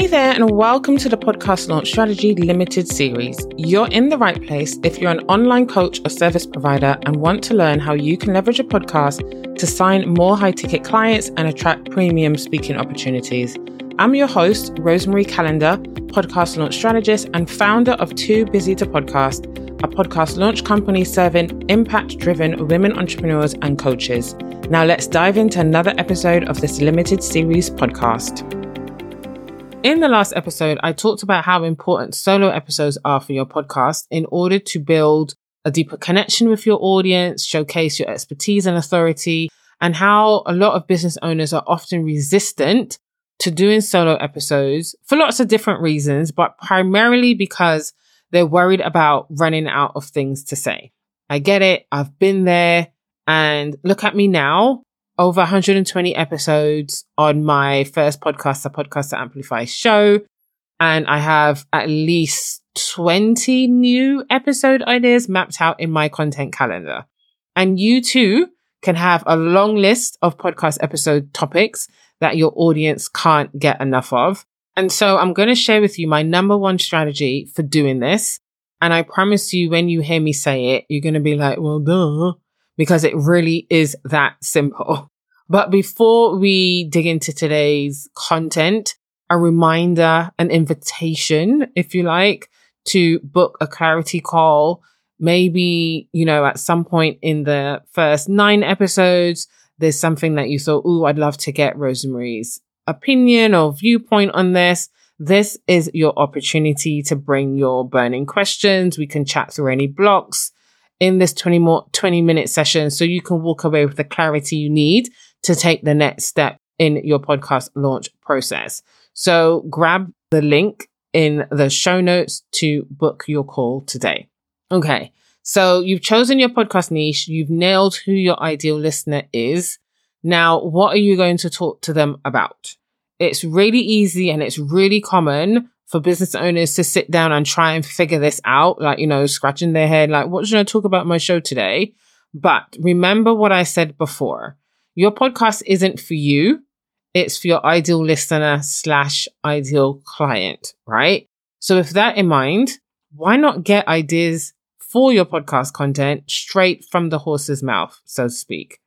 Hey there, and welcome to the Podcast Launch Strategy Limited series. You're in the right place if you're an online coach or service provider and want to learn how you can leverage a podcast to sign more high ticket clients and attract premium speaking opportunities. I'm your host, Rosemarie Callender, podcast launch strategist and founder of Too Busy to Podcast, a podcast launch company serving impact driven women entrepreneurs and coaches. Now, let's dive into another episode of this limited series podcast. In the last episode, I talked about how important solo episodes are for your podcast in order to build a deeper connection with your audience, showcase your expertise and authority, and how a lot of business owners are often resistant to doing solo episodes for lots of different reasons, but primarily because they're worried about running out of things to say. I get it. I've been there and look at me now. Over 120 episodes on my first podcast, the Podcast that show. And I have at least 20 new episode ideas mapped out in my content calendar. And you too can have a long list of podcast episode topics that your audience can't get enough of. And so I'm going to share with you my number one strategy for doing this. And I promise you, when you hear me say it, you're going to be like, well, duh, because it really is that simple. But before we dig into today's content, a reminder, an invitation, if you like, to book a clarity call. Maybe, you know, at some point in the first nine episodes, there's something that you thought, oh, I'd love to get Rosemarie's opinion or viewpoint on this. This is your opportunity to bring your burning questions. We can chat through any blocks in this 20 more 20 minute session so you can walk away with the clarity you need to take the next step in your podcast launch process. So grab the link in the show notes to book your call today. Okay. So you've chosen your podcast niche. You've nailed who your ideal listener is. Now, what are you going to talk to them about? It's really easy and it's really common for business owners to sit down and try and figure this out, like, you know, scratching their head, like, what should I talk about my show today? But remember what I said before. Your podcast isn't for you. It's for your ideal listener slash ideal client, right? So with that in mind, why not get ideas for your podcast content straight from the horse's mouth, so to speak.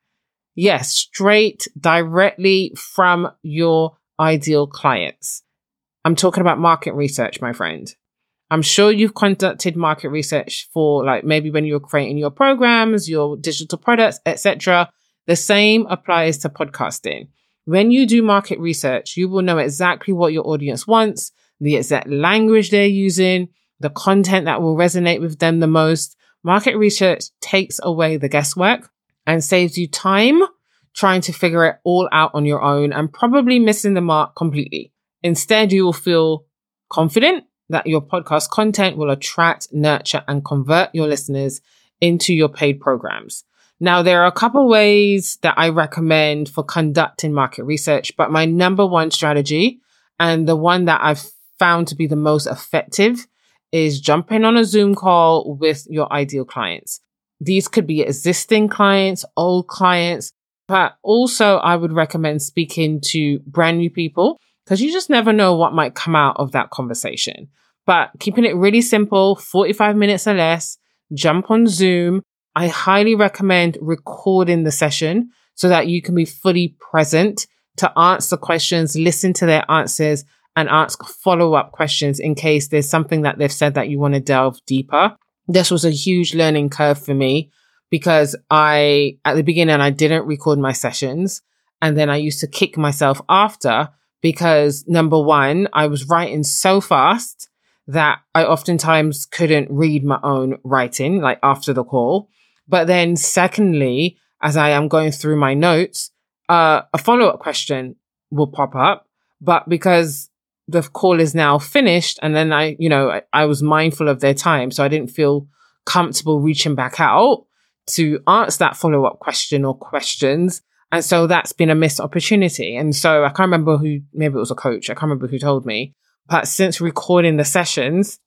Yes, straight directly from your ideal clients. I'm talking about market research, my friend. I'm sure you've conducted market research for like maybe when you're creating your programs, your digital products, etc. The same applies to podcasting. When you do market research, you will know exactly what your audience wants, the exact language they're using, the content that will resonate with them the most. Market research takes away the guesswork and saves you time trying to figure it all out on your own and probably missing the mark completely. Instead, you will feel confident that your podcast content will attract, nurture, and convert your listeners into your paid programs. Now, there are a couple ways that I recommend for conducting market research, but my number one strategy and the one that I've found to be the most effective is jumping on a Zoom call with your ideal clients. These could be existing clients, old clients, but also I would recommend speaking to brand new people because you just never know what might come out of that conversation. But keeping it really simple, 45 minutes or less, jump on Zoom. I highly recommend recording the session so that you can be fully present to answer questions, listen to their answers, and ask follow up questions in case there's something that they've said that you want to delve deeper. This was a huge learning curve for me because I, at the beginning, I didn't record my sessions. And then I used to kick myself after because number one, I was writing so fast that I oftentimes couldn't read my own writing, like after the call. But then secondly, as I am going through my notes, uh, a follow up question will pop up. But because the call is now finished. And then I, you know, I, I was mindful of their time. So I didn't feel comfortable reaching back out to answer that follow up question or questions. And so that's been a missed opportunity. And so I can't remember who, maybe it was a coach. I can't remember who told me. But since recording the sessions,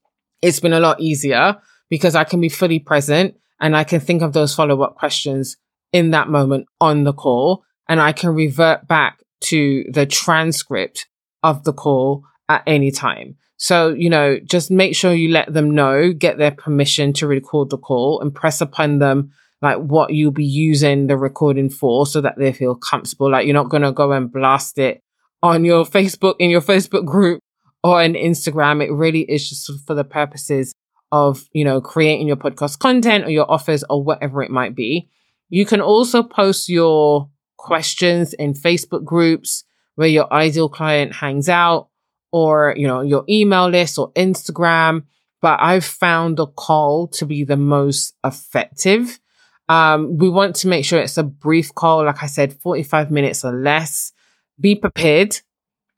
it's been a lot easier because I can be fully present and I can think of those follow up questions in that moment on the call. And I can revert back to the transcript of the call at any time. So, you know, just make sure you let them know, get their permission to record the call and press upon them like what you'll be using the recording for so that they feel comfortable. Like you're not going to go and blast it on your Facebook, in your Facebook group or on Instagram. It really is just for the purposes of, you know, creating your podcast content or your offers or whatever it might be. You can also post your questions in Facebook groups where your ideal client hangs out or, you know, your email list or Instagram. But I've found the call to be the most effective. Um, we want to make sure it's a brief call. Like I said, 45 minutes or less. Be prepared.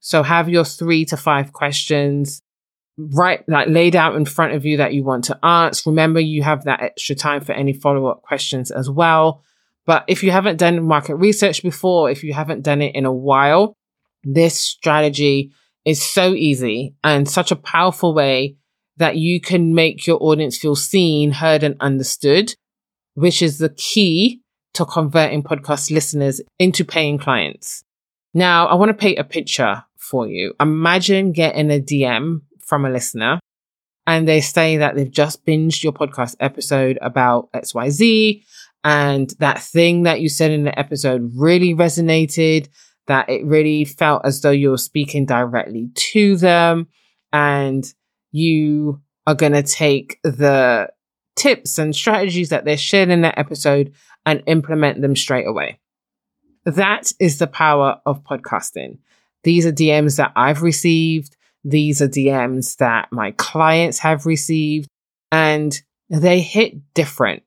So have your three to five questions right, like laid out in front of you that you want to ask. Remember, you have that extra time for any follow up questions as well. But if you haven't done market research before, if you haven't done it in a while, this strategy is so easy and such a powerful way that you can make your audience feel seen, heard, and understood, which is the key to converting podcast listeners into paying clients. Now, I want to paint a picture for you. Imagine getting a DM from a listener and they say that they've just binged your podcast episode about XYZ and that thing that you said in the episode really resonated, that it really felt as though you were speaking directly to them and you are going to take the tips and strategies that they're shared in that episode and implement them straight away. That is the power of podcasting. These are DMs that I've received. These are DMs that my clients have received and they hit different.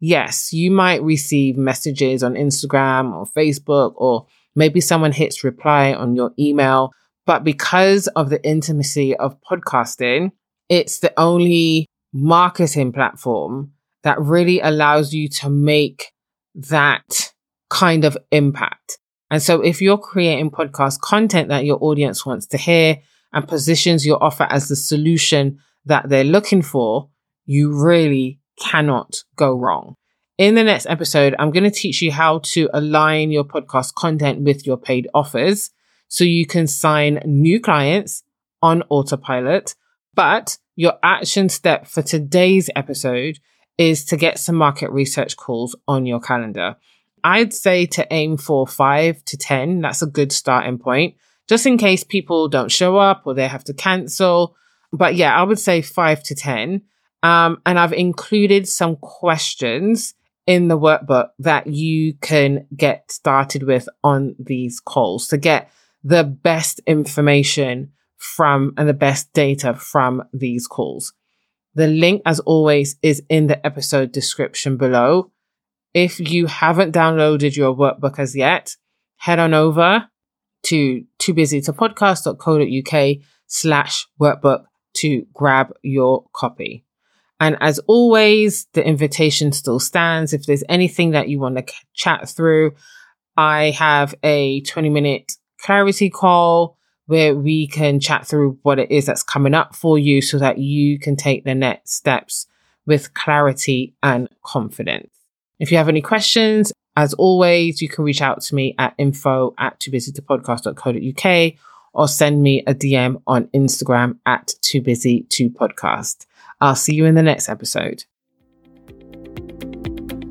Yes, you might receive messages on Instagram or Facebook, or maybe someone hits reply on your email. But because of the intimacy of podcasting, it's the only marketing platform that really allows you to make that kind of impact. And so if you're creating podcast content that your audience wants to hear, and positions your offer as the solution that they're looking for, you really cannot go wrong. In the next episode, I'm going to teach you how to align your podcast content with your paid offers so you can sign new clients on autopilot. But your action step for today's episode is to get some market research calls on your calendar. I'd say to aim for five to 10. That's a good starting point just in case people don't show up or they have to cancel. But yeah, I would say five to 10. Um, and I've included some questions in the workbook that you can get started with on these calls to get the best information from and the best data from these calls. The link, as always, is in the episode description below. If you haven't downloaded your workbook as yet, head on over to too busy to podcast.co.uk slash workbook to grab your copy. And as always, the invitation still stands. If there's anything that you want to chat through, I have a 20 minute clarity call where we can chat through what it is that's coming up for you so that you can take the next steps with clarity and confidence. If you have any questions, as always, you can reach out to me at info at too busy to podcast.co.uk or send me a DM on Instagram at too busy to podcast. I'll see you in the next episode.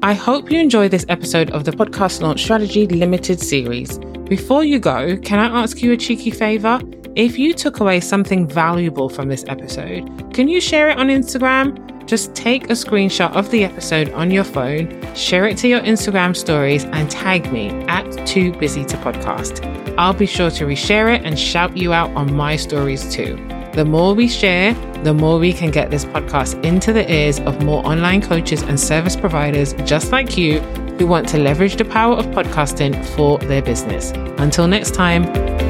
I hope you enjoyed this episode of the Podcast Launch Strategy Limited series. Before you go, can I ask you a cheeky favor? If you took away something valuable from this episode, can you share it on Instagram? Just take a screenshot of the episode on your phone, share it to your Instagram stories, and tag me at Too Busy to Podcast. I'll be sure to reshare it and shout you out on my stories too. The more we share, the more we can get this podcast into the ears of more online coaches and service providers just like you who want to leverage the power of podcasting for their business. Until next time.